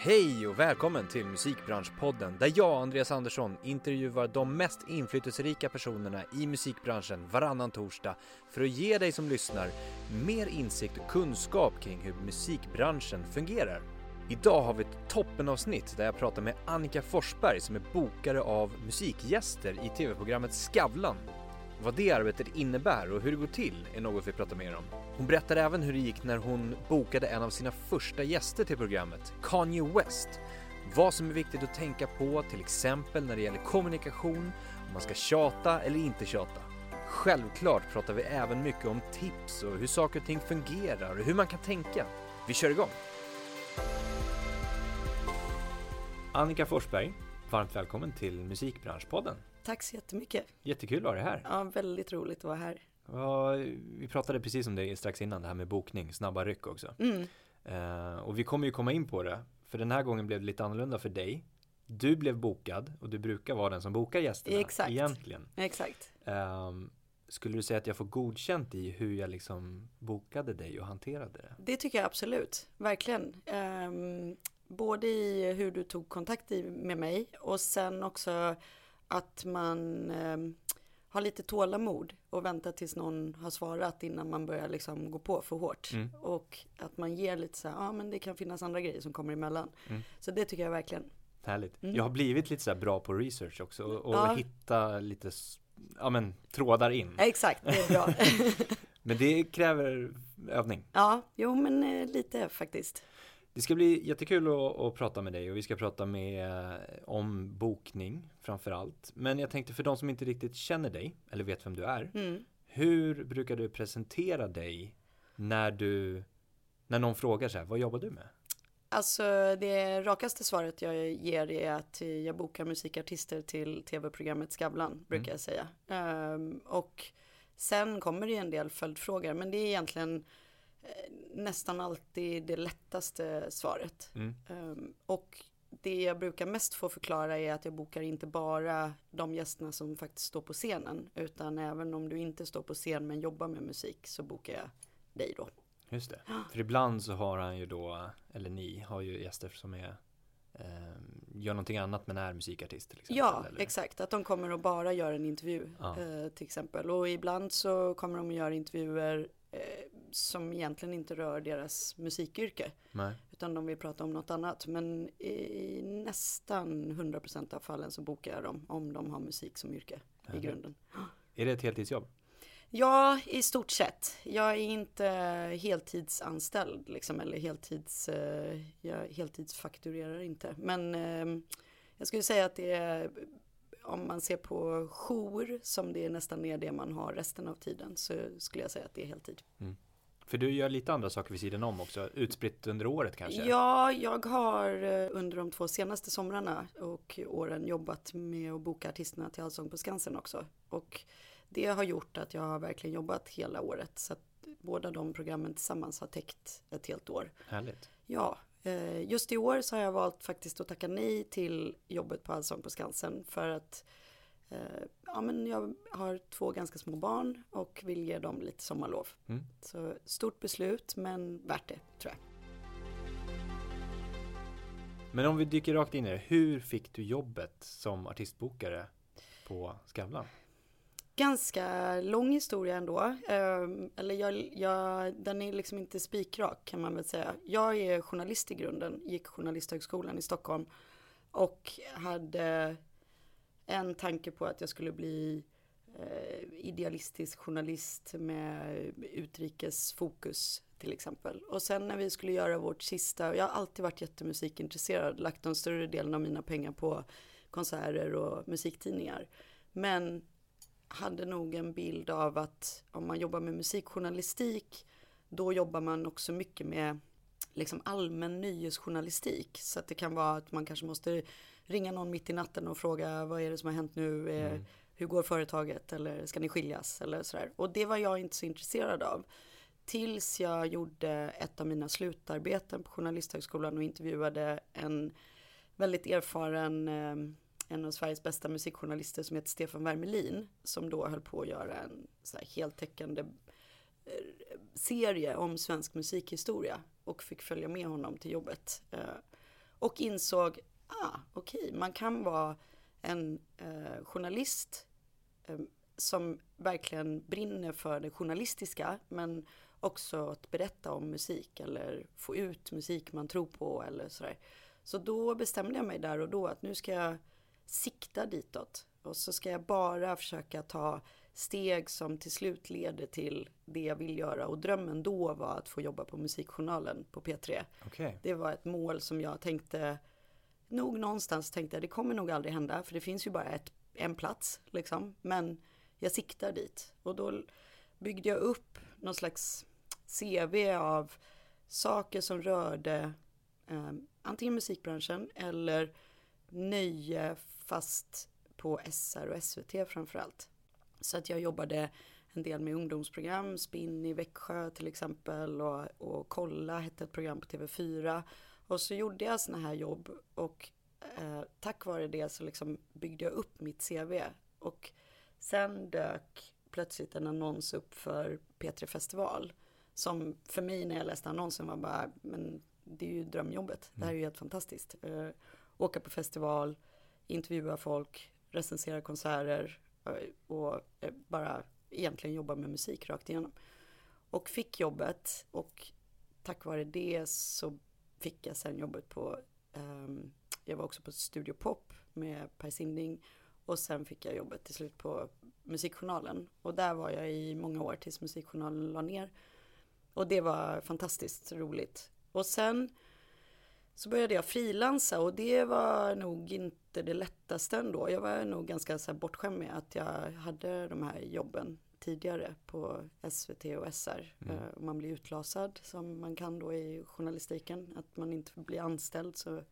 Hej och välkommen till Musikbranschpodden där jag, Andreas Andersson, intervjuar de mest inflytelserika personerna i musikbranschen varannan torsdag för att ge dig som lyssnar mer insikt och kunskap kring hur musikbranschen fungerar. Idag har vi ett toppenavsnitt där jag pratar med Annika Forsberg som är bokare av musikgäster i tv-programmet Skavlan. Vad det arbetet innebär och hur det går till är något vi pratar mer om. Hon berättar även hur det gick när hon bokade en av sina första gäster till programmet, Kanye West. Vad som är viktigt att tänka på, till exempel när det gäller kommunikation, om man ska tjata eller inte tjata. Självklart pratar vi även mycket om tips och hur saker och ting fungerar och hur man kan tänka. Vi kör igång! Annika Forsberg, varmt välkommen till Musikbranschpodden. Tack så jättemycket. Jättekul att ha dig här. Ja, väldigt roligt att vara här. Ja, vi pratade precis om det strax innan, det här med bokning, snabba ryck också. Mm. Eh, och vi kommer ju komma in på det, för den här gången blev det lite annorlunda för dig. Du blev bokad och du brukar vara den som bokar gästerna Exakt. egentligen. Exakt. Ehm, skulle du säga att jag får godkänt i hur jag liksom bokade dig och hanterade det? Det tycker jag absolut, verkligen. Ehm, både i hur du tog kontakt med mig och sen också att man ehm, har lite tålamod och väntar tills någon har svarat innan man börjar liksom gå på för hårt. Mm. Och att man ger lite så här, ja men det kan finnas andra grejer som kommer emellan. Mm. Så det tycker jag verkligen. Härligt. Mm. Jag har blivit lite så här bra på research också och, och Ja. hitta lite, ja men, trådar in. Exakt, det är bra. Men det kräver övning. ja, jo men eh, lite faktiskt. Det ska bli jättekul att, att prata med dig och vi ska prata med, eh, om bokning framför allt. Men jag tänkte för de som inte riktigt känner dig eller vet vem du är. Mm. Hur brukar du presentera dig när du, när någon frågar så här, vad jobbar du med? Alltså det rakaste svaret jag ger är att jag bokar musikartister till tv-programmet Skavlan, brukar jag säga. Ehm, och sen kommer det en del följdfrågor, men det är egentligen nästan alltid det lättaste svaret. Mm. Ehm, och det jag brukar mest få förklara är att jag bokar inte bara de gästerna som faktiskt står på scenen, utan även om du inte står på scen men jobbar med musik så bokar jag dig då. Just det. För ibland så har han ju då, eller ni har ju gäster som är, eh, gör någonting annat men är musikartist till exempel. Ja, eller? exakt. Att de kommer att bara göra en intervju Ja. eh, till exempel. Och ibland så kommer de att göra intervjuer eh, som egentligen inte rör deras musikyrke. Nej. Utan de vill prata om något annat. Men i nästan 100% av fallen så bokar jag dem om de har musik som yrke i Härligt. grunden. Är det ett heltidsjobb? Ja, i stort sett. Jag är inte heltidsanställd liksom, eller heltids, eh, jag heltidsfakturerar inte. Men eh, jag skulle säga att det är, om man ser på jour, som det är nästan är det man har resten av tiden, så skulle jag säga att det är heltid. För du gör lite andra saker vid sidan om också, utspritt under året kanske? Ja, jag har eh, under de två senaste somrarna och åren jobbat med att boka artisterna till Allsång på Skansen också. Och det har gjort att jag har verkligen jobbat hela året. Så att båda de programmen tillsammans har täckt ett helt år. Härligt. Ja, eh, just i år så har jag valt faktiskt att tacka nej till jobbet på Allsång på Skansen. För att ja, men jag har två ganska små barn och vill ge dem lite sommarlov. Mm. Så stort beslut men värt det tror jag. Men om vi dyker rakt in i det, hur fick du jobbet som artistbokare på Skavlan? ganska lång historia ändå. Ehm, eller jag, jag, den är liksom inte spikrak kan man väl säga. Jag är journalist i grunden, gick Journalisthögskolan i Stockholm och hade en tanke på att jag skulle bli eh, idealistisk journalist med utrikesfokus till exempel. Och sen när vi skulle göra vårt sista, jag har alltid varit jättemusikintresserad, lagt den större delen av mina pengar på konserter och musiktidningar. Men hade nog en bild av att om man jobbar med musikjournalistik då jobbar man också mycket med liksom allmän nyhetsjournalistik. Så att det kan vara att man kanske måste ringa någon mitt i natten och fråga vad är det som har hänt nu? Eh, Hur går företaget? Eller ska ni skiljas? Eller sådär. Och det var jag inte så intresserad av. Tills jag gjorde ett av mina slutarbeten på Journalisthögskolan och intervjuade en väldigt erfaren eh, en av Sveriges bästa musikjournalister som heter Stefan Wermelin som då höll på att göra en så heltäckande eh, serie om svensk musikhistoria och fick följa med honom till jobbet. Och insåg, ah, okej, okay, man kan vara en eh, journalist eh, som verkligen brinner för det journalistiska, men också att berätta om musik eller få ut musik man tror på eller sådär. Så då bestämde jag mig där och då att nu ska jag sikta ditåt och så ska jag bara försöka ta steg som till slut leder till det jag vill göra och drömmen då var att få jobba på Musikjournalen på P3. Okay. Det var ett mål som jag tänkte, nog någonstans tänkte jag det kommer nog aldrig hända för det finns ju bara ett, en plats liksom. Men jag siktar dit och då byggde jag upp någon slags CV av saker som rörde eh, antingen musikbranschen eller nöje fast på SR och SVT framförallt. Så att jag jobbade en del med ungdomsprogram, Spinn i Växjö till exempel och, och Kolla hette ett program på TV4. Och så gjorde jag sådana här jobb och eh, tack vare det så liksom byggde jag upp mitt CV. Och sen dök plötsligt en annons upp för P3 Festival. Som för mig när jag läste annonsen var bara, men det är ju drömjobbet. Det här är ju helt fantastiskt. Eh, åka på festival, intervjua folk, recensera konserter eh, och eh, bara egentligen jobba med musik rakt igenom. Och fick jobbet och tack vare det så fick jag sen jobbet på, um, jag var också på Studio Pop med Per Sinding och sen fick jag jobbet till slut på Musikjournalen och där var jag i många år tills Musikjournalen la ner. Och det var fantastiskt roligt. Och sen så började jag frilansa och det var nog inte det lättaste ändå. Jag var nog ganska så här bortskämd med att jag hade de här jobben tidigare på SVT och SR. Mm. Uh, man blir utlasad som man kan då i journalistiken. Att man inte blir anställd så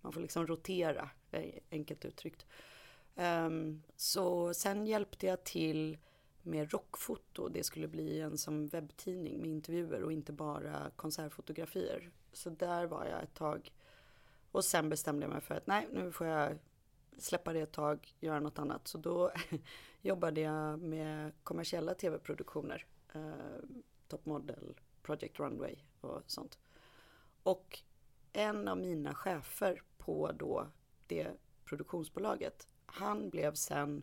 man får liksom rotera, eh, enkelt uttryckt. Um, så sen hjälpte jag till med rockfoto. Det skulle bli en som webbtidning med intervjuer och inte bara konsertfotografier. Så där var jag ett tag. Och sen bestämde jag mig för att nej, nu får jag släppa det ett tag, göra något annat. Så då jobbade jag med kommersiella tv-produktioner. Eh, Top Model, Project Runway och sånt. Och en av mina chefer på då det produktionsbolaget, han blev sen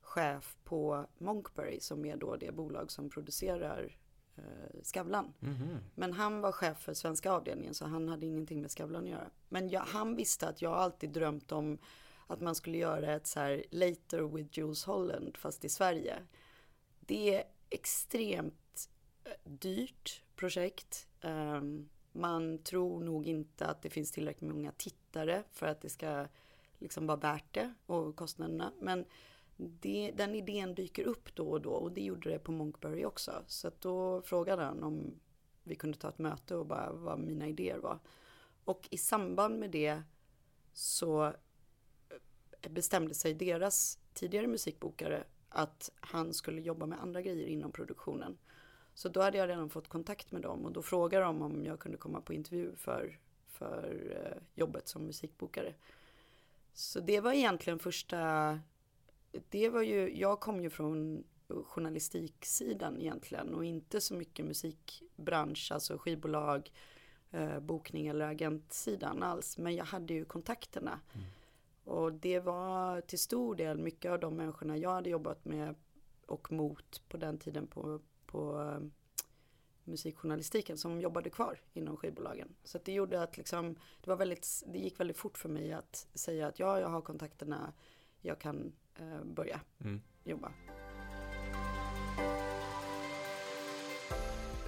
chef på Monkberry som är då det bolag som producerar eh, Skavlan. Mm -hmm. Men han var chef för svenska avdelningen så han hade ingenting med Skavlan att göra. Men jag, han visste att jag alltid drömt om att man skulle göra ett så här Later with Jules Holland fast i Sverige. Det är extremt eh, dyrt projekt. Ehm, man tror nog inte att det finns tillräckligt många tittare för att det ska liksom vara värt det och kostnaderna. Men det, den idén dyker upp då och då och det gjorde det på Monkbury också. Så att då frågade han om vi kunde ta ett möte och bara vad mina idéer var. Och i samband med det så bestämde sig deras tidigare musikbokare att han skulle jobba med andra grejer inom produktionen. Så då hade jag redan fått kontakt med dem och då frågade de om jag kunde komma på intervju för, för eh, jobbet som musikbokare. Så det var egentligen första det var ju, jag kom ju från journalistiksidan egentligen och inte så mycket musikbransch, alltså skivbolag, eh, bokning eller agentsidan alls. Men jag hade ju kontakterna. Mm. Och det var till stor del mycket av de människorna jag hade jobbat med och mot på den tiden på, på uh, musikjournalistiken som jobbade kvar inom skivbolagen. Så det gjorde att liksom, det, var väldigt, det gick väldigt fort för mig att säga att ja, jag har kontakterna, jag kan eh, börja mm. jobba.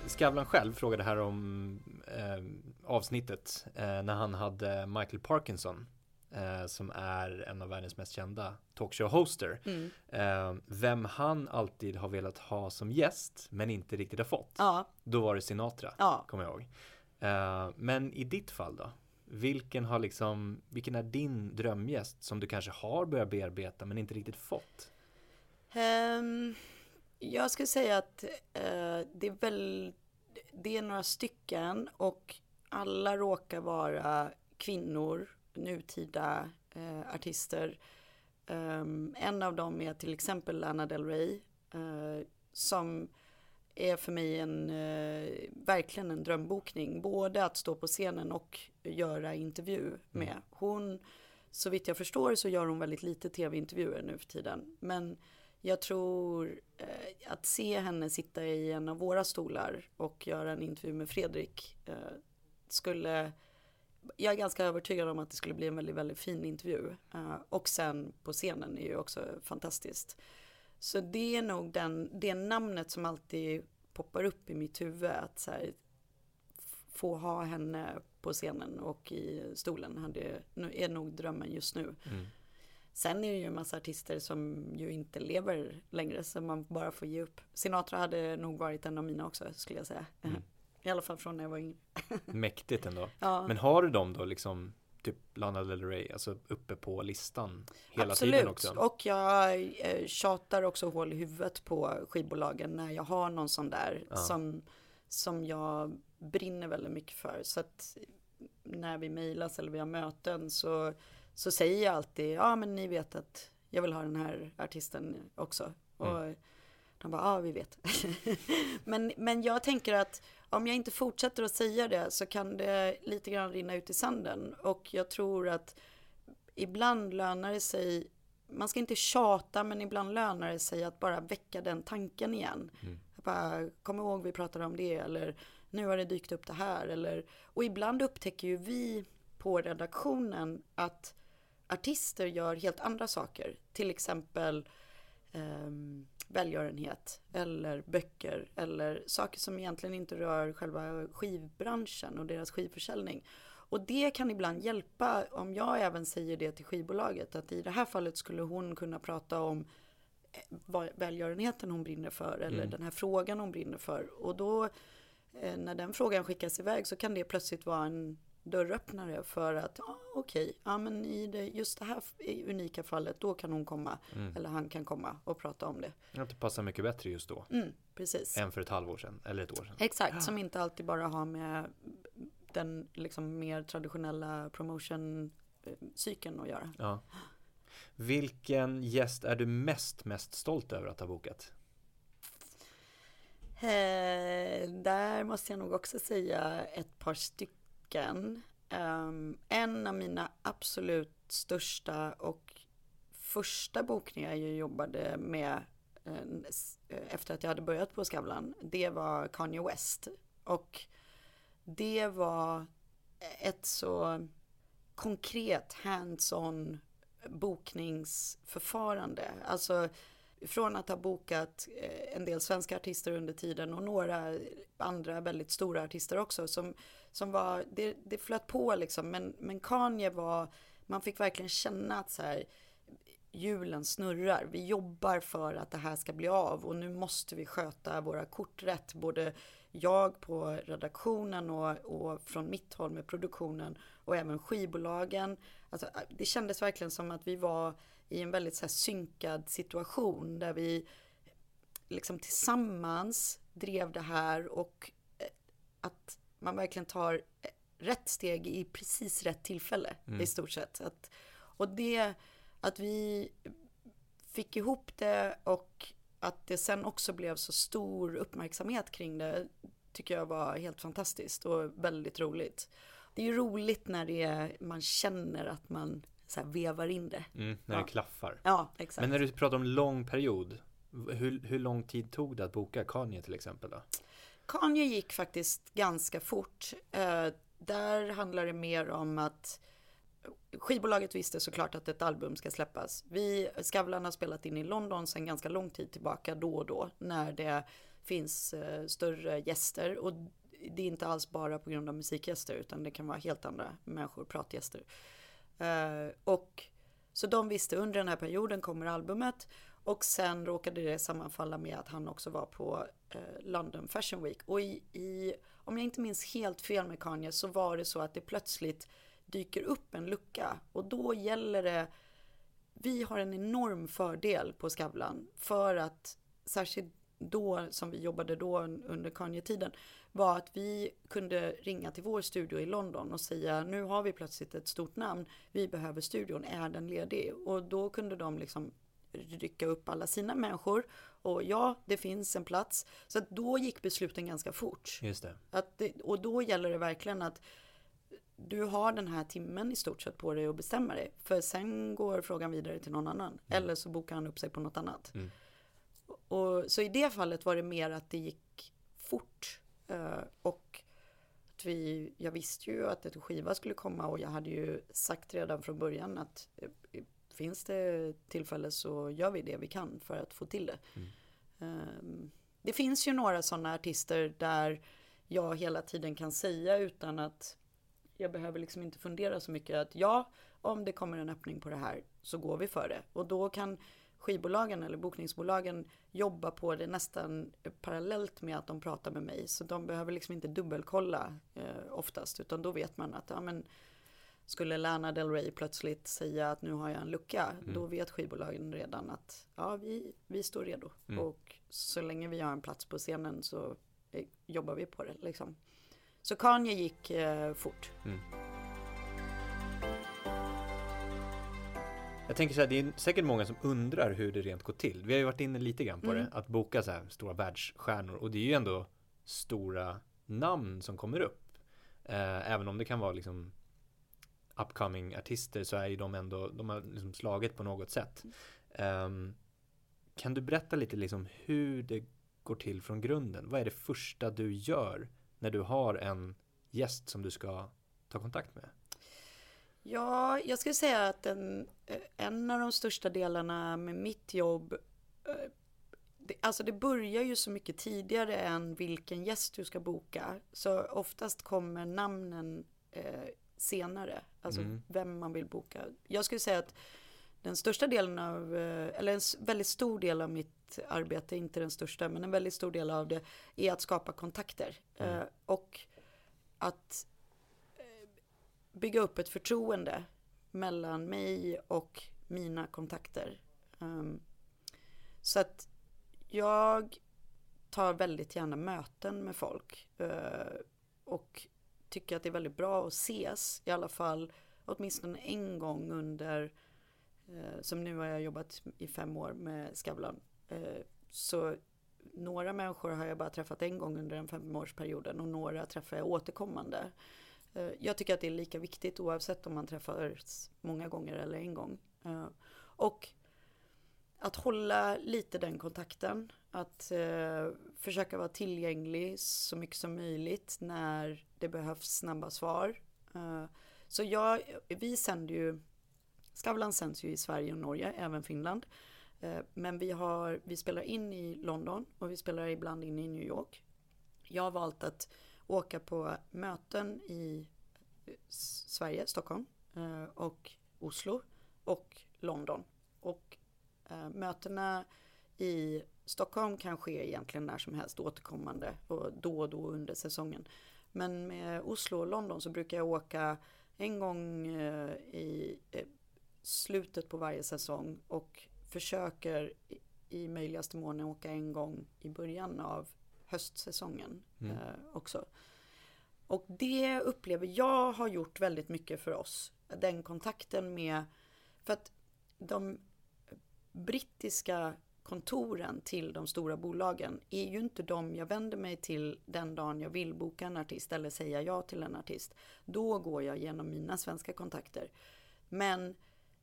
Skavlan själv frågade här om eh, avsnittet eh, när han hade Michael Parkinson eh, som är en av världens mest kända talkshow-hoster. Mm. Eh, vem han alltid har velat ha som gäst men inte riktigt har fått. Ja. Då var det Sinatra, ja. kommer jag ihåg. Eh, men i ditt fall då? Vilken har liksom, vilken är din drömgäst som du kanske har börjat bearbeta men inte riktigt fått? Um, jag skulle säga att uh, det är väl, det är några stycken och alla råkar vara kvinnor, nutida uh, artister. Um, en av dem är till exempel Lana Del Rey uh, som är för mig en, verkligen en drömbokning. Både att stå på scenen och göra intervju med. Hon, så vitt jag förstår så gör hon väldigt lite tv-intervjuer nu för tiden. Men jag tror eh, att se henne sitta i en av våra stolar och göra en intervju med Fredrik eh, skulle jag är ganska övertygad om att det skulle bli en väldigt, väldigt fin intervju. Uh, och sen på scenen är ju också fantastiskt. Så det är nog den, det namnet som alltid poppar upp i mitt huvud. Att så här, få ha henne på scenen och i stolen hade, är nog drömmen just nu. Mm. Sen är det ju en massa artister som ju inte lever längre så man bara får ge upp. Sinatra hade nog varit en av mina också skulle jag säga. Mm. I alla fall från när jag var yngre. Mäktigt ändå. Ja. Men har du dem då liksom typ Lana Del Rey, alltså uppe på listan hela Absolut. tiden också? och jag eh, tjatar också hål i huvudet på skivbolagen när jag har någon sån där ja. som, som jag brinner väldigt mycket för. Så att när vi mejlas eller vi har möten så, så säger jag alltid, ja men ni vet att jag vill ha den här artisten också. Mm. Och de bara, ja vi vet. men, men jag tänker att om jag inte fortsätter att säga det så kan det lite grann rinna ut i sanden. Och jag tror att ibland lönar det sig, man ska inte tjata men ibland lönar det sig att bara väcka den tanken igen. Mm. bara, kom ihåg vi pratade om det eller nu har det dykt upp det här. Eller, och ibland upptäcker ju vi på redaktionen att artister gör helt andra saker. Till exempel um, välgörenhet eller böcker eller saker som egentligen inte rör själva skivbranschen och deras skivförsäljning. Och det kan ibland hjälpa om jag även säger det till skivbolaget att i det här fallet skulle hon kunna prata om eh, välgörenheten hon brinner för eller mm. den här frågan hon brinner för. Och då eh, när den frågan skickas iväg så kan det plötsligt vara en dörröppnare för att ah, okej, okay, ja men i det, just det här unika fallet då kan hon komma mm. eller han kan komma och prata om det. Att det passar mycket bättre just då. Mm, precis. Än för ett halvår sedan eller ett år sedan. Exakt, ja. som inte alltid bara har med den liksom mer traditionella promotion-cykeln att göra. Ja. Vilken gäst är du mest, mest stolt över att ha bokat? Eh, där måste jag nog också säga ett par stycken boken. Um, en av mina absolut största och första bokningar jag jobbade med uh, efter att jag hade börjat på Skavlan, det var Kanye West. Och det var ett så konkret hands-on bokningsförfarande. Alltså från att ha bokat eh, en del svenska artister under tiden och några andra väldigt stora artister också som, som var, det, det flöt på liksom, men, men Kanye var, man fick verkligen känna att så här, hjulen snurrar. Vi jobbar för att det här ska bli av och nu måste vi sköta våra kort rätt. Både jag på redaktionen och, och från mitt håll med produktionen och även skivbolagen. Alltså, det kändes verkligen som att vi var i en väldigt så här, synkad situation där vi liksom tillsammans drev det här och eh, att man verkligen tar rätt steg i precis rätt tillfälle mm. i stort sett. Att, och det, att vi fick ihop det och att det sen också blev så stor uppmärksamhet kring det tycker jag var helt fantastiskt och väldigt roligt. Det är ju roligt när det är, man känner att man så vevar in det. Mm, när ja. det klaffar. Ja, exakt. Men när du pratar om lång period, hur, hur lång tid tog det att boka Kanye till exempel då? Kanye gick faktiskt ganska fort. Eh, där handlar det mer om att skivbolaget visste såklart att ett album ska släppas. Vi, Skavlan har spelat in i London sedan ganska lång tid tillbaka då och då när det finns eh, större gäster och det är inte alls bara på grund av musikgäster utan det kan vara helt andra människor, pratgäster. Eh, och så de visste under den här perioden kommer albumet och sen råkade det sammanfalla med att han också var på eh, London Fashion Week. Och i, i, om jag inte minns helt fel med Kanye så var det så att det plötsligt dyker upp en lucka. Och då gäller det, vi har en enorm fördel på Skavlan för att särskilt då som vi jobbade då under Kanye-tiden var att vi kunde ringa till vår studio i London och säga nu har vi plötsligt ett stort namn, vi behöver studion, är den ledig? Och då kunde de liksom rycka upp alla sina människor och ja, det finns en plats. Så att då gick besluten ganska fort. Just det. Att det, och då gäller det verkligen att du har den här timmen i stort sett på dig att bestämma dig. För sen går frågan vidare till någon annan. Eller så bokar han upp sig på något annat. Mm. Och, så i det fallet var det mer att det gick fort. Eh, och att vi, jag visste ju att ett skiva skulle komma och jag hade ju sagt redan från början att eh, finns det tillfälle så gör vi det vi kan för att få till det. Um, det finns ju några sådana artister där jag hela tiden kan säga utan att jag behöver liksom inte fundera så mycket att ja, om det kommer en öppning på det här så går vi för det. Och då kan skivbolagen eller bokningsbolagen jobba på det nästan parallellt med att de pratar med mig. Så de behöver liksom inte dubbelkolla eh, oftast, utan då vet man att ja, men, skulle Lana Del Rey plötsligt säga att nu har jag en lucka, mm. då vet skivbolagen redan att ja, vi, vi står redo. Mm. Och så länge vi har en plats på scenen så eh, jobbar vi på det. Liksom. Så Kanye gick eh, fort. Mm. Jag tänker så här, det är säkert många som undrar hur det rent går till. Vi har ju varit inne lite grann på mm. det, att boka så här stora världsstjärnor. Och det är ju ändå stora namn som kommer upp. Eh, även om det kan vara liksom upcoming artister så är ju de ändå, de har liksom slagit på något sätt. Um, kan du berätta lite liksom hur det går till från grunden? Vad är det första du gör när du har en gäst som du ska ta kontakt med? Ja, jag skulle säga att en, en av de största delarna med mitt jobb eh, det, alltså det börjar ju så mycket tidigare än vilken gäst du ska boka. Så oftast kommer namnen eh, senare. Alltså mm. vem man vill boka. Jag skulle säga att den största delen av, eh, eller en väldigt stor del av mitt arbete, inte den största, men en väldigt stor del av det är att skapa kontakter. Mm. Eh, och att eh, bygga upp ett förtroende mellan mig och mina kontakter. Um, så att jag tar väldigt gärna möten med folk. Uh, och tycker att det är väldigt bra att ses i alla fall åtminstone en gång under uh, som nu har jag jobbat i fem år med Skavlan. Uh, så några människor har jag bara träffat en gång under den femårsperioden och några träffar jag återkommande. Eh, jag tycker att det är lika viktigt oavsett om man träffas många gånger eller en gång. Eh, och att hålla lite den kontakten. Att eh, försöka vara tillgänglig så mycket som möjligt när det behövs snabba svar. Eh, så jag, vi sänder ju, Skavlan sänds ju i Sverige och Norge, även Finland. Eh, men vi, har, vi spelar in i London och vi spelar ibland in i New York. Jag har valt att åka på möten i Sverige, Stockholm eh, och Oslo och London. Och eh, mötena i Stockholm kan ske egentligen när som helst återkommande och då och då under säsongen. Men med Oslo och London så brukar jag åka en gång eh, i slutet på varje säsong och försöker i möjligaste mån åka en gång i början av höstsäsongen mm. Eh, också. Och det upplever jag har gjort väldigt mycket för oss. Den kontakten med, för att de brittiska kontoren till de stora bolagen är ju inte de jag vänder mig till den dagen jag vill boka en artist eller säga ja till en artist. Då går jag genom mina svenska kontakter. Men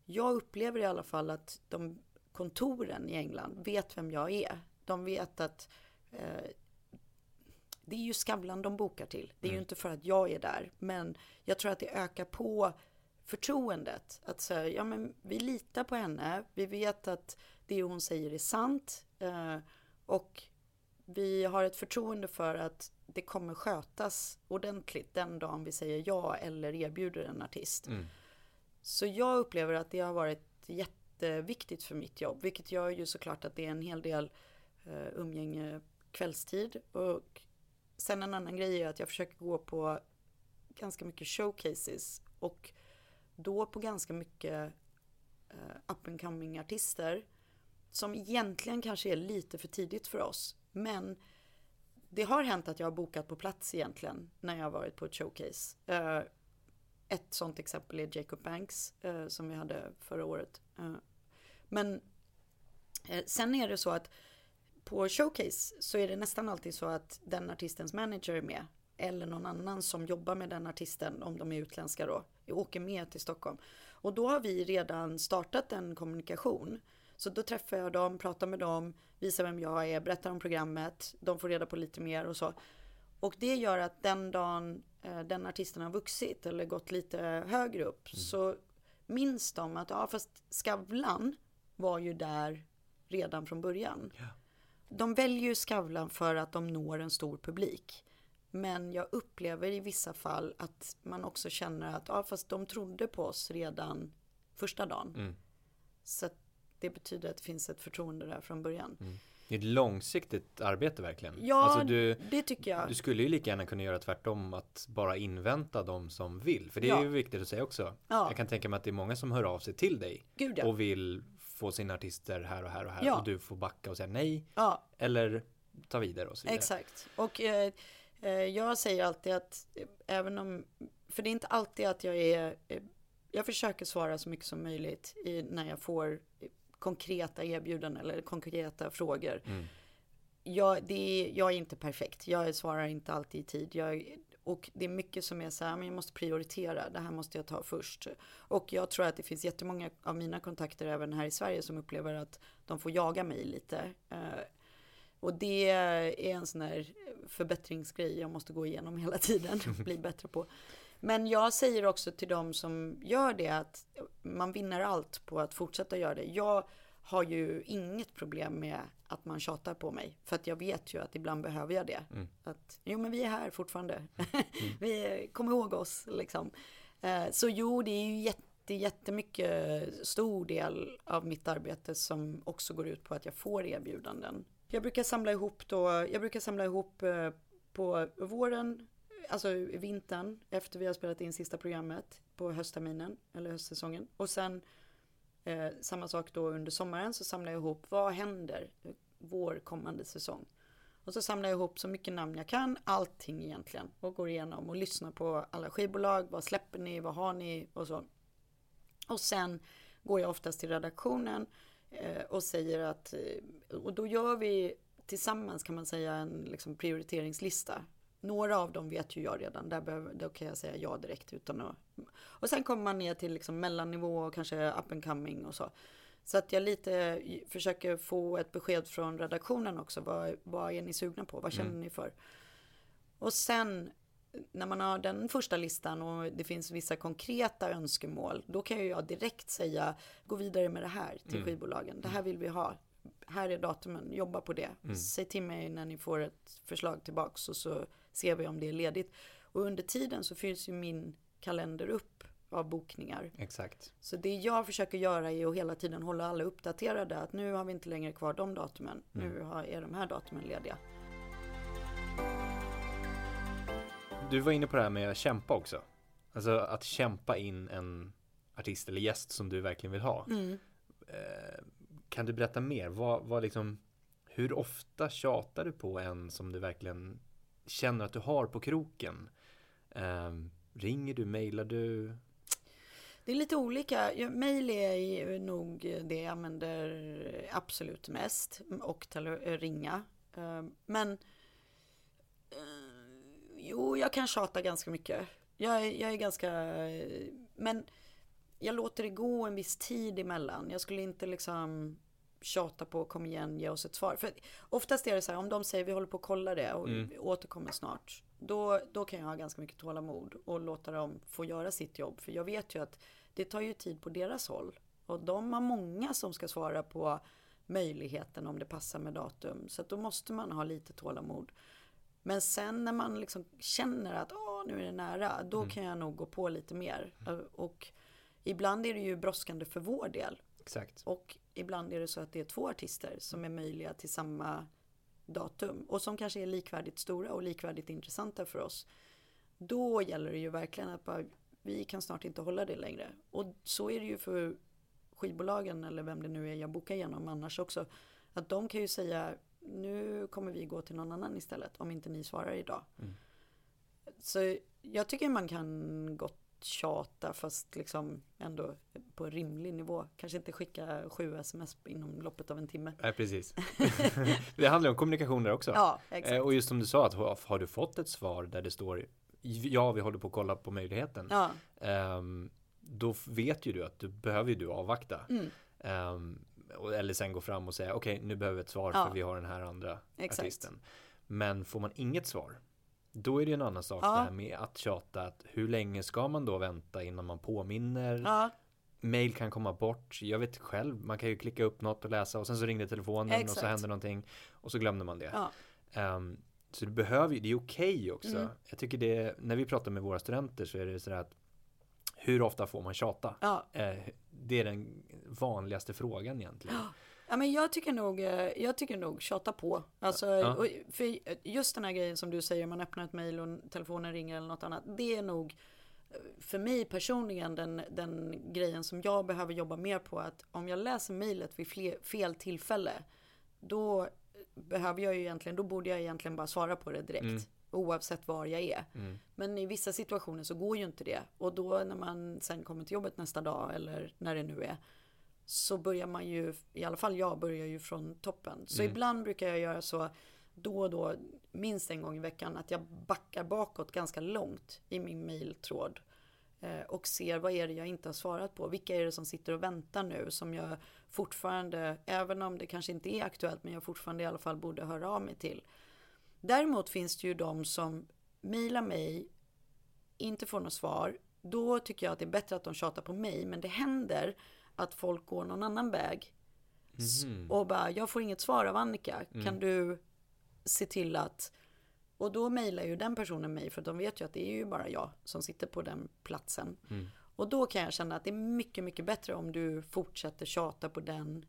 jag upplever i alla fall att de kontoren i England vet vem jag är. De vet att eh, det är ju Skavlan de bokar till. Det är mm. ju inte för att jag är där. Men jag tror att det ökar på förtroendet. Att säga, ja men vi litar på henne. Vi vet att det hon säger är sant. Eh, och vi har ett förtroende för att det kommer skötas ordentligt den dagen vi säger ja eller erbjuder en artist. Mm. Så jag upplever att det har varit jätteviktigt för mitt jobb, vilket gör ju såklart att det är en hel del uh, umgänge kvällstid. Och sen en annan grej är att jag försöker gå på ganska mycket showcases och då på ganska mycket uh, up and coming artister som egentligen kanske är lite för tidigt för oss. Men det har hänt att jag har bokat på plats egentligen när jag har varit på ett showcase. Uh, ett sånt exempel är Jacob Banks uh, som vi hade förra året. Uh, men sen är det så att på showcase så är det nästan alltid så att den artistens manager är med. eller någon annan som jobbar med den artisten, om de är utländska då, åker med till Stockholm. Och då har vi redan startat en kommunikation. Så då träffar jag dem, pratar med dem, visar vem jag är, berättar om programmet, de får reda på lite mer och så. Och det gör att den dagen eh, den artisten har vuxit eller gått lite högre upp mm. så minns de att ja fast Skavlan var ju där redan från början. Ja. De väljer ju Skavlan för att de når en stor publik. Men jag upplever i vissa fall att man också känner att ja, fast de trodde på oss redan första dagen. Mm. Så det betyder att det finns ett förtroende där från början. Mm. Det är ett långsiktigt arbete verkligen. Ja, alltså du, det tycker jag. Du skulle ju lika gärna kunna göra tvärtom, att bara invänta de som vill. För det ja. är ju viktigt att säga också. Ja. Jag kan tänka mig att det är många som hör av sig till dig Gud, ja. och vill få sina artister här och här och här och du får backa och säga nej. Eller ta vidare och så vidare. Exakt. Och eh, eh, jag säger alltid att eh, även om, för det är inte alltid att jag är, eh, jag försöker svara så mycket som möjligt i, när jag får konkreta erbjudanden eller konkreta frågor. Mm. Jag, det är, jag är inte perfekt. Jag svarar inte alltid i tid. Jag, och det är mycket som är så här, men jag måste prioritera. Det här måste jag ta först. Och jag tror att det finns jättemånga av mina kontakter även här i Sverige som upplever att de får jaga mig lite. Uh, och det är en sån här förbättringsgrej jag måste gå igenom hela tiden och bli bättre på. Men jag säger också till de som gör det att man vinner allt på att fortsätta göra det. Jag har ju inget problem med att man tjatar på mig. För att jag vet ju att ibland behöver jag det. Mm. Att, jo men vi är här fortfarande. Mm. vi, kom ihåg oss liksom. Eh, så jo, det är ju jätte, jättemycket stor del av mitt arbete som också går ut på att jag får erbjudanden. Jag brukar samla ihop då, jag brukar samla ihop eh, på våren alltså vintern efter vi har spelat in sista programmet på höstterminen eller höstsäsongen. Och sen eh, samma sak då under sommaren så samlar jag ihop vad händer vår kommande säsong. Och så samlar jag ihop så mycket namn jag kan, allting egentligen. Och går igenom och lyssnar på alla skivbolag, vad släpper ni, vad har ni och så. Och sen går jag oftast till redaktionen eh, och säger att, eh, och då gör vi tillsammans kan man säga en liksom prioriteringslista några av dem vet ju jag redan, där, behöver, då kan jag säga ja direkt utan att... Och sen kommer man ner till liksom mellannivå och kanske up and coming och så. Så att jag lite försöker få ett besked från redaktionen också. Vad, vad är ni sugna på? Vad känner mm. ni för? Och sen när man har den första listan och det finns vissa konkreta önskemål. Då kan jag direkt säga gå vidare med det här till mm. skivbolagen. Det här vill vi ha. Här är datumen, jobba på det. Mm. Säg till mig när ni får ett förslag tillbaks och så ser vi om det är ledigt. Och under tiden så fylls ju min kalender upp av bokningar. Exakt. Så det jag försöker göra är att hela tiden hålla alla uppdaterade. Att nu har vi inte längre kvar de datumen. Mm. Nu är de här datumen lediga. Du var inne på det här med att kämpa också. Alltså att kämpa in en artist eller gäst som du verkligen vill ha. Mm. Eh, kan du berätta mer? Vad, vad liksom, hur ofta tjatar du på en som du verkligen känner att du har på kroken? Eh, ringer du, mejlar du? Det är lite olika. Mail är nog det jag använder absolut mest och eh, ringa. Ehm, men eh, jo, jag kan tjata ganska mycket. Jag är, jag är ganska, eh, men jag låter det gå en viss tid emellan. Jag skulle inte liksom tjata på, kom igen, ge oss ett svar. För oftast är det så här, om de säger vi håller på att kolla det och mm. återkommer snart. Då, då kan jag ha ganska mycket tålamod och låta dem få göra sitt jobb. För jag vet ju att det tar ju tid på deras håll. Och de har många som ska svara på möjligheten om det passar med datum. Så att då måste man ha lite tålamod. Men sen när man liksom känner att Åh, nu är det nära, då mm. kan jag nog gå på lite mer. Mm. Och ibland är det ju brådskande för vår del. Exakt. Och ibland är det så att det är två artister som är möjliga till samma datum och som kanske är likvärdigt stora och likvärdigt intressanta för oss. Då gäller det ju verkligen att bara, vi kan snart inte hålla det längre. Och så är det ju för skivbolagen eller vem det nu är jag bokar igenom annars också. Att de kan ju säga nu kommer vi gå till någon annan istället om inte ni svarar idag. Mm. Så jag tycker man kan gott tjata fast liksom ändå på rimlig nivå. Kanske inte skicka sju sms inom loppet av en timme. Nej, precis. det handlar om kommunikation där också. Ja, exakt. Eh, och just som du sa, att har- du fått ett svar där det står ja, vi håller på att kolla på möjligheten. Ja, ehm, då vet ju du att du behöver ju du avvakta. mm, och- eller sen gå fram och säga okej, nu behöver vi ett svar Ja. för vi har den här andra exakt. artisten. Men får man inget svar, då är det ju en annan sak Ja. det här med att tjata. Att hur länge ska man då vänta innan man påminner? Ja, Mail kan komma bort. Jag vet själv, man kan ju klicka upp något och läsa och sen så ringde telefonen och Exakt. så hände någonting och så glömde man det. ja, Ehm, så du behöver ju, det är okej också. Mm. Jag tycker det, när vi pratar med våra studenter så är det sådär att hur ofta får man tjata? ja. Eh, det är den vanligaste frågan egentligen. Ja men jag tycker nog, eh, jag tycker nog tjata på. Alltså, Ja. för just den här grejen som du säger, man öppnar ett mejl och telefonen ringer eller något annat. Det är nog eh, för mig personligen den, den grejen som jag behöver jobba mer på. Att om jag läser mejlet vid fler, fel tillfälle, då behöver jag ju egentligen, då borde jag egentligen bara svara på det direkt. Mm. Oavsett var jag är. Mm. Men i vissa situationer så går ju inte det. Och då när man sen kommer till jobbet nästa dag eller när det nu är. Så börjar man ju, i alla fall jag börjar ju från toppen. Så Mm. ibland brukar jag göra så då och då, minst en gång i veckan, att jag backar bakåt ganska långt i min mejltråd. Eh, och ser vad är det jag inte har svarat på. Vilka är det som sitter och väntar nu som jag fortfarande, även om det kanske inte är aktuellt, men jag fortfarande i alla fall borde höra av mig till. Däremot finns det ju de som mejlar mig, inte får något svar. Då tycker jag att det är bättre att de tjatar på mig. Men det händer att folk går någon annan väg. Mhm. Och bara, jag får inget svar av Annika. Kan du se till att... Och då mejlar ju den personen mig för de vet ju att det är ju bara jag som sitter på den platsen. Mm. Och då kan jag känna att det är mycket, mycket bättre om du fortsätter tjata på den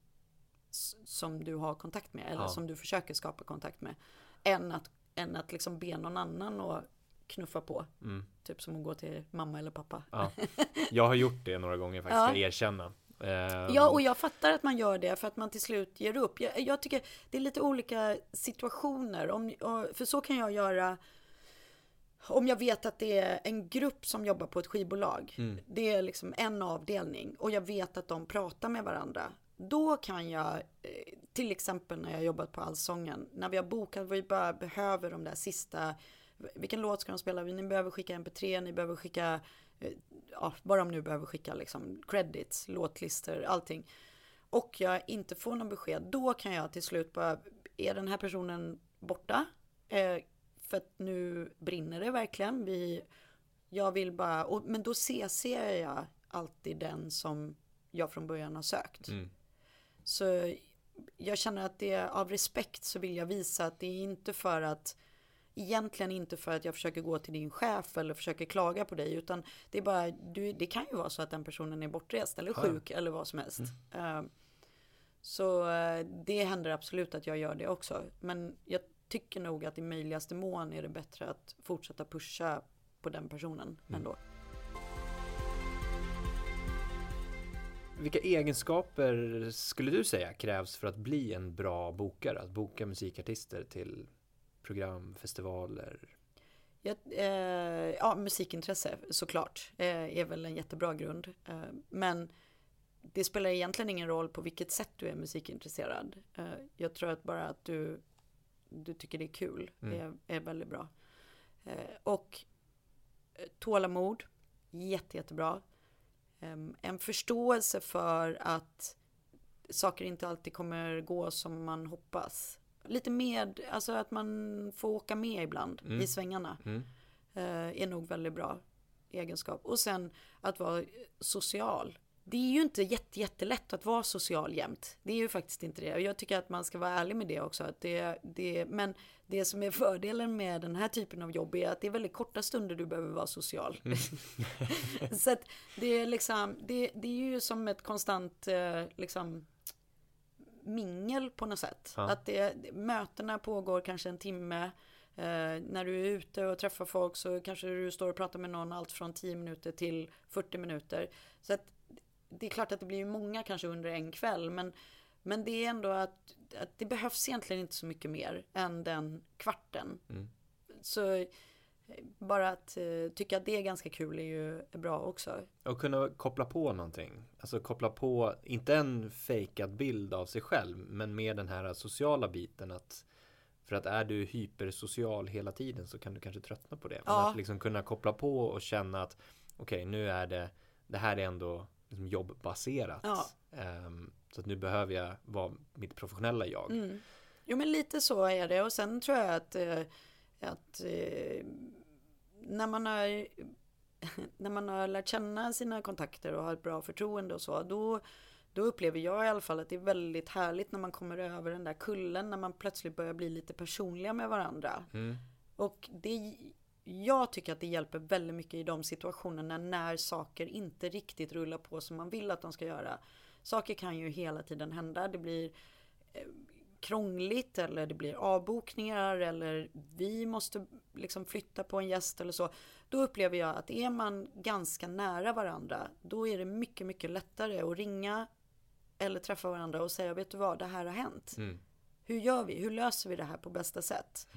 som du har kontakt med eller Ja. som du försöker skapa kontakt med. Än att, än att liksom be någon annan att knuffa på. Mm. Typ som att gå till mamma eller pappa. Ja. Jag har gjort det några gånger faktiskt, Ja. ska erkänna. Ehm, Ja, och jag fattar att man gör det för att man till slut ger upp. Jag, jag tycker det är lite olika situationer. Om, för så kan jag göra om jag vet att det är en grupp som jobbar på ett skivbolag. Mm. Det är liksom en avdelning och jag vet att de pratar med varandra. Då kan jag, eh, till exempel när jag jobbat på Allsången, när vi har bokat, vi bara behöver de där sista, vilken låt ska de spela? Ni behöver skicka mp3, ni behöver skicka, ja, vad de nu behöver skicka, liksom credits, låtlistor, allting. Och jag inte får någon besked, då kan jag till slut bara, är den här personen borta? Eh, för att nu brinner det verkligen. Vi, jag vill bara, och, men då ser jag alltid den som jag från början har sökt. Mm. Så jag känner att det är av respekt så vill jag visa att det är inte för att Egentligen inte för att jag försöker gå till din chef eller försöker klaga på dig utan det är bara, du, det kan ju vara så att den personen är bortrest eller Ja. sjuk eller vad som helst. Eh, Så eh, det händer absolut att jag gör det också. Men jag tycker nog att i möjligaste mån är det bättre att fortsätta pusha på den personen ändå. Vilka egenskaper skulle du säga krävs för att bli en bra bokare? Att boka musikartister till program, festivaler? Jag, eh, ja, musikintresse såklart eh, är väl en jättebra grund. Eh, men det spelar egentligen ingen roll på vilket sätt du är musikintresserad. Eh, jag tror att bara att du, du tycker det är kul Mm. är, är väldigt bra. Eh, och eh, tålamod, jätte, jättebra. Eh, en förståelse för att saker inte alltid kommer gå som man hoppas. Lite med, alltså att man får åka med ibland Mm. i svängarna. Mm. Eh, är nog väldigt bra egenskap. Och sen att vara social. Det är ju inte jätte, jättelätt att vara social jämt. Det är ju faktiskt inte det. Och jag tycker att man ska vara ärlig med det också. Att det, det, men det som är fördelen med den här typen av jobb är att det är väldigt korta stunder du behöver vara social. Så att det är liksom, det, det är ju som ett konstant eh, liksom mingel på något sätt. Ja. Att det, mötena pågår kanske en timme. Eh, när du är ute och träffar folk så kanske du står och pratar med någon allt från 10 minuter till 40 minuter. Så att det är klart att det blir många kanske under en kväll. Men, men det är ändå att, att det behövs egentligen inte så mycket mer än den kvarten. Mm. Så bara att eh, tycka att det är ganska kul är ju bra också. Och kunna koppla på någonting. Alltså koppla på, inte en fejkad bild av sig själv, men mer den här sociala biten att för att är du hypersocial hela tiden så kan du kanske tröttna på det. Men Ja. att liksom kunna koppla på och känna att okej, nu är det, det här är ändå liksom jobbbaserat. Ja. Ehm, så att nu behöver jag vara mitt professionella jag. Mm. Jo men lite så är det och sen tror jag att, eh, att eh, när man har när man har lärt känna sina kontakter och har ett bra förtroende och så då då upplever jag i alla fall att det är väldigt härligt när man kommer över den där kullen när man plötsligt börjar bli lite personliga med varandra. Mm. Och det, jag tycker att det hjälper väldigt mycket i de situationerna när saker inte riktigt rullar på som man vill att de ska göra. Saker kan ju hela tiden hända. Det blir eh, krångligt eller det blir avbokningar eller vi måste liksom flytta på en gäst eller så. Då upplever jag att är man ganska nära varandra då är det mycket, mycket lättare att ringa eller träffa varandra och säga vet du vad, det här har hänt. Mm. Hur gör vi? Hur löser vi det här på bästa sätt?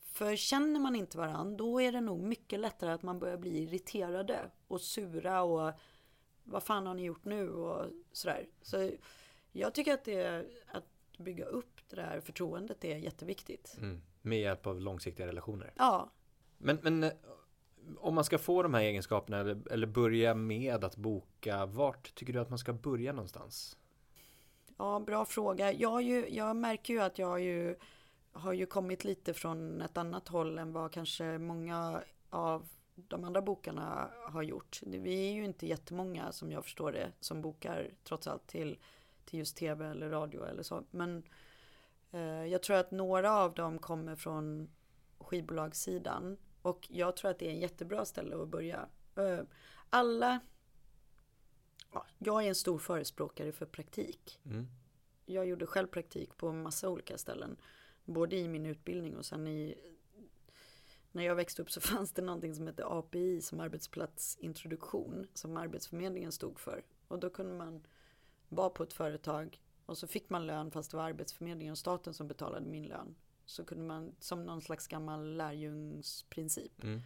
För känner man inte varandra, då är det nog mycket lättare att man börjar bli irriterade och sura och vad fan har ni gjort nu och sådär. Så jag tycker att det att bygga upp det där förtroendet är jätteviktigt. Mm. Med hjälp av långsiktiga relationer. Ja, Men, men eh, om man ska få de här egenskaperna eller, eller börja med att boka, vart tycker du att man ska börja någonstans? ja bra fråga. Jag, ju, jag märker ju att jag ju, har ju kommit lite från ett annat håll än vad kanske många av de andra bokarna har gjort. Vi är ju inte jättemånga som jag förstår det som bokar trots allt till, till just tv eller radio eller så. Men eh, jag tror att några av dem kommer från skivbolagssidan och jag tror att det är en jättebra ställe att börja. Eh, alla Ja, jag är en stor förespråkare för praktik. Mm. Jag gjorde själv praktik på massa olika ställen. Både i min utbildning och sen i... När jag växte upp så fanns det någonting som hette API som arbetsplatsintroduktion. Som Arbetsförmedlingen stod för. Och då kunde man vara på ett företag och så fick man lön fast det var Arbetsförmedlingen och staten som betalade min lön. Så kunde man som någon slags gammal lärjungsprincip. Mm.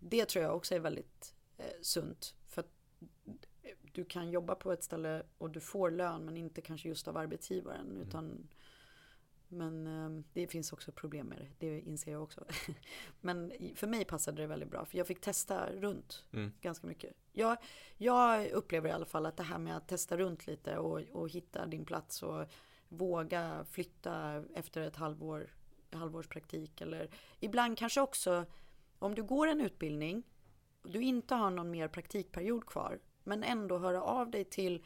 Det tror jag också är väldigt eh, sunt. För att du kan jobba på ett ställe och du får lön men inte kanske just av arbetsgivaren. Utan, men eh, det finns också problem med det, det inser jag också. men för mig passade det väldigt bra för jag fick testa runt Mm. ganska mycket. Jag, jag upplever i alla fall att det här med att testa runt lite och, och hitta din plats och våga flytta efter ett halvår, halvårspraktik eller ibland kanske också om du går en utbildning och du inte har någon mer praktikperiod kvar men ändå höra av dig till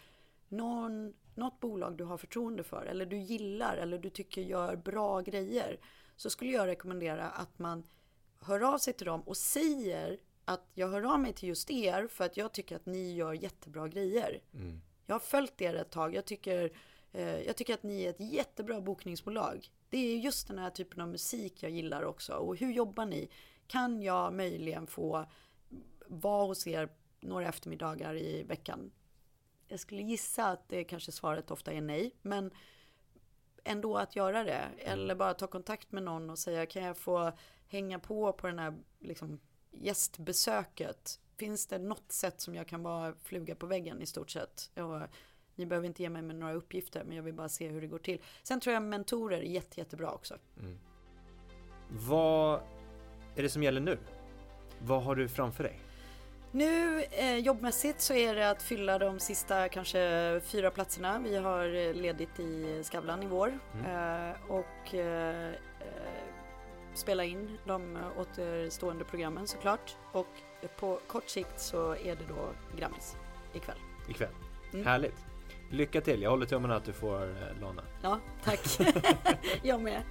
någon, något bolag du har förtroende för eller du gillar eller du tycker gör bra grejer så skulle jag rekommendera att man hör av sig till dem och säger att jag hör av mig till just er för att jag tycker att ni gör jättebra grejer. Mm. Jag har följt er ett tag. Jag tycker, eh, jag tycker att ni är ett jättebra bokningsbolag. Det är just den här typen av musik jag gillar också. Och hur jobbar ni? Kan jag möjligen få vara hos er några eftermiddagar i veckan? Jag skulle gissa att det kanske svaret ofta är nej. Men ändå att göra det. Eller bara ta kontakt med någon och säga kan jag få hänga på på den här liksom, gästbesöket? Finns det något sätt som jag kan vara fluga på väggen i stort sett? Och ni behöver inte ge mig med några uppgifter men jag vill bara se hur det går till. Sen tror jag mentorer är jätte, jättebra också. Vad är det som gäller nu? Vad har du framför dig? Nu eh, jobbmässigt så är det att fylla de sista kanske fyra platserna. Vi har eh, ledigt i Skavlan i vår. Eh, och eh, spela in de återstående programmen såklart. Och på kort sikt så är det då Grammis ikväll. Ikväll. Mm. Härligt. Lycka till. Jag håller tummarna att du får eh, låna. Ja, tack. jag med.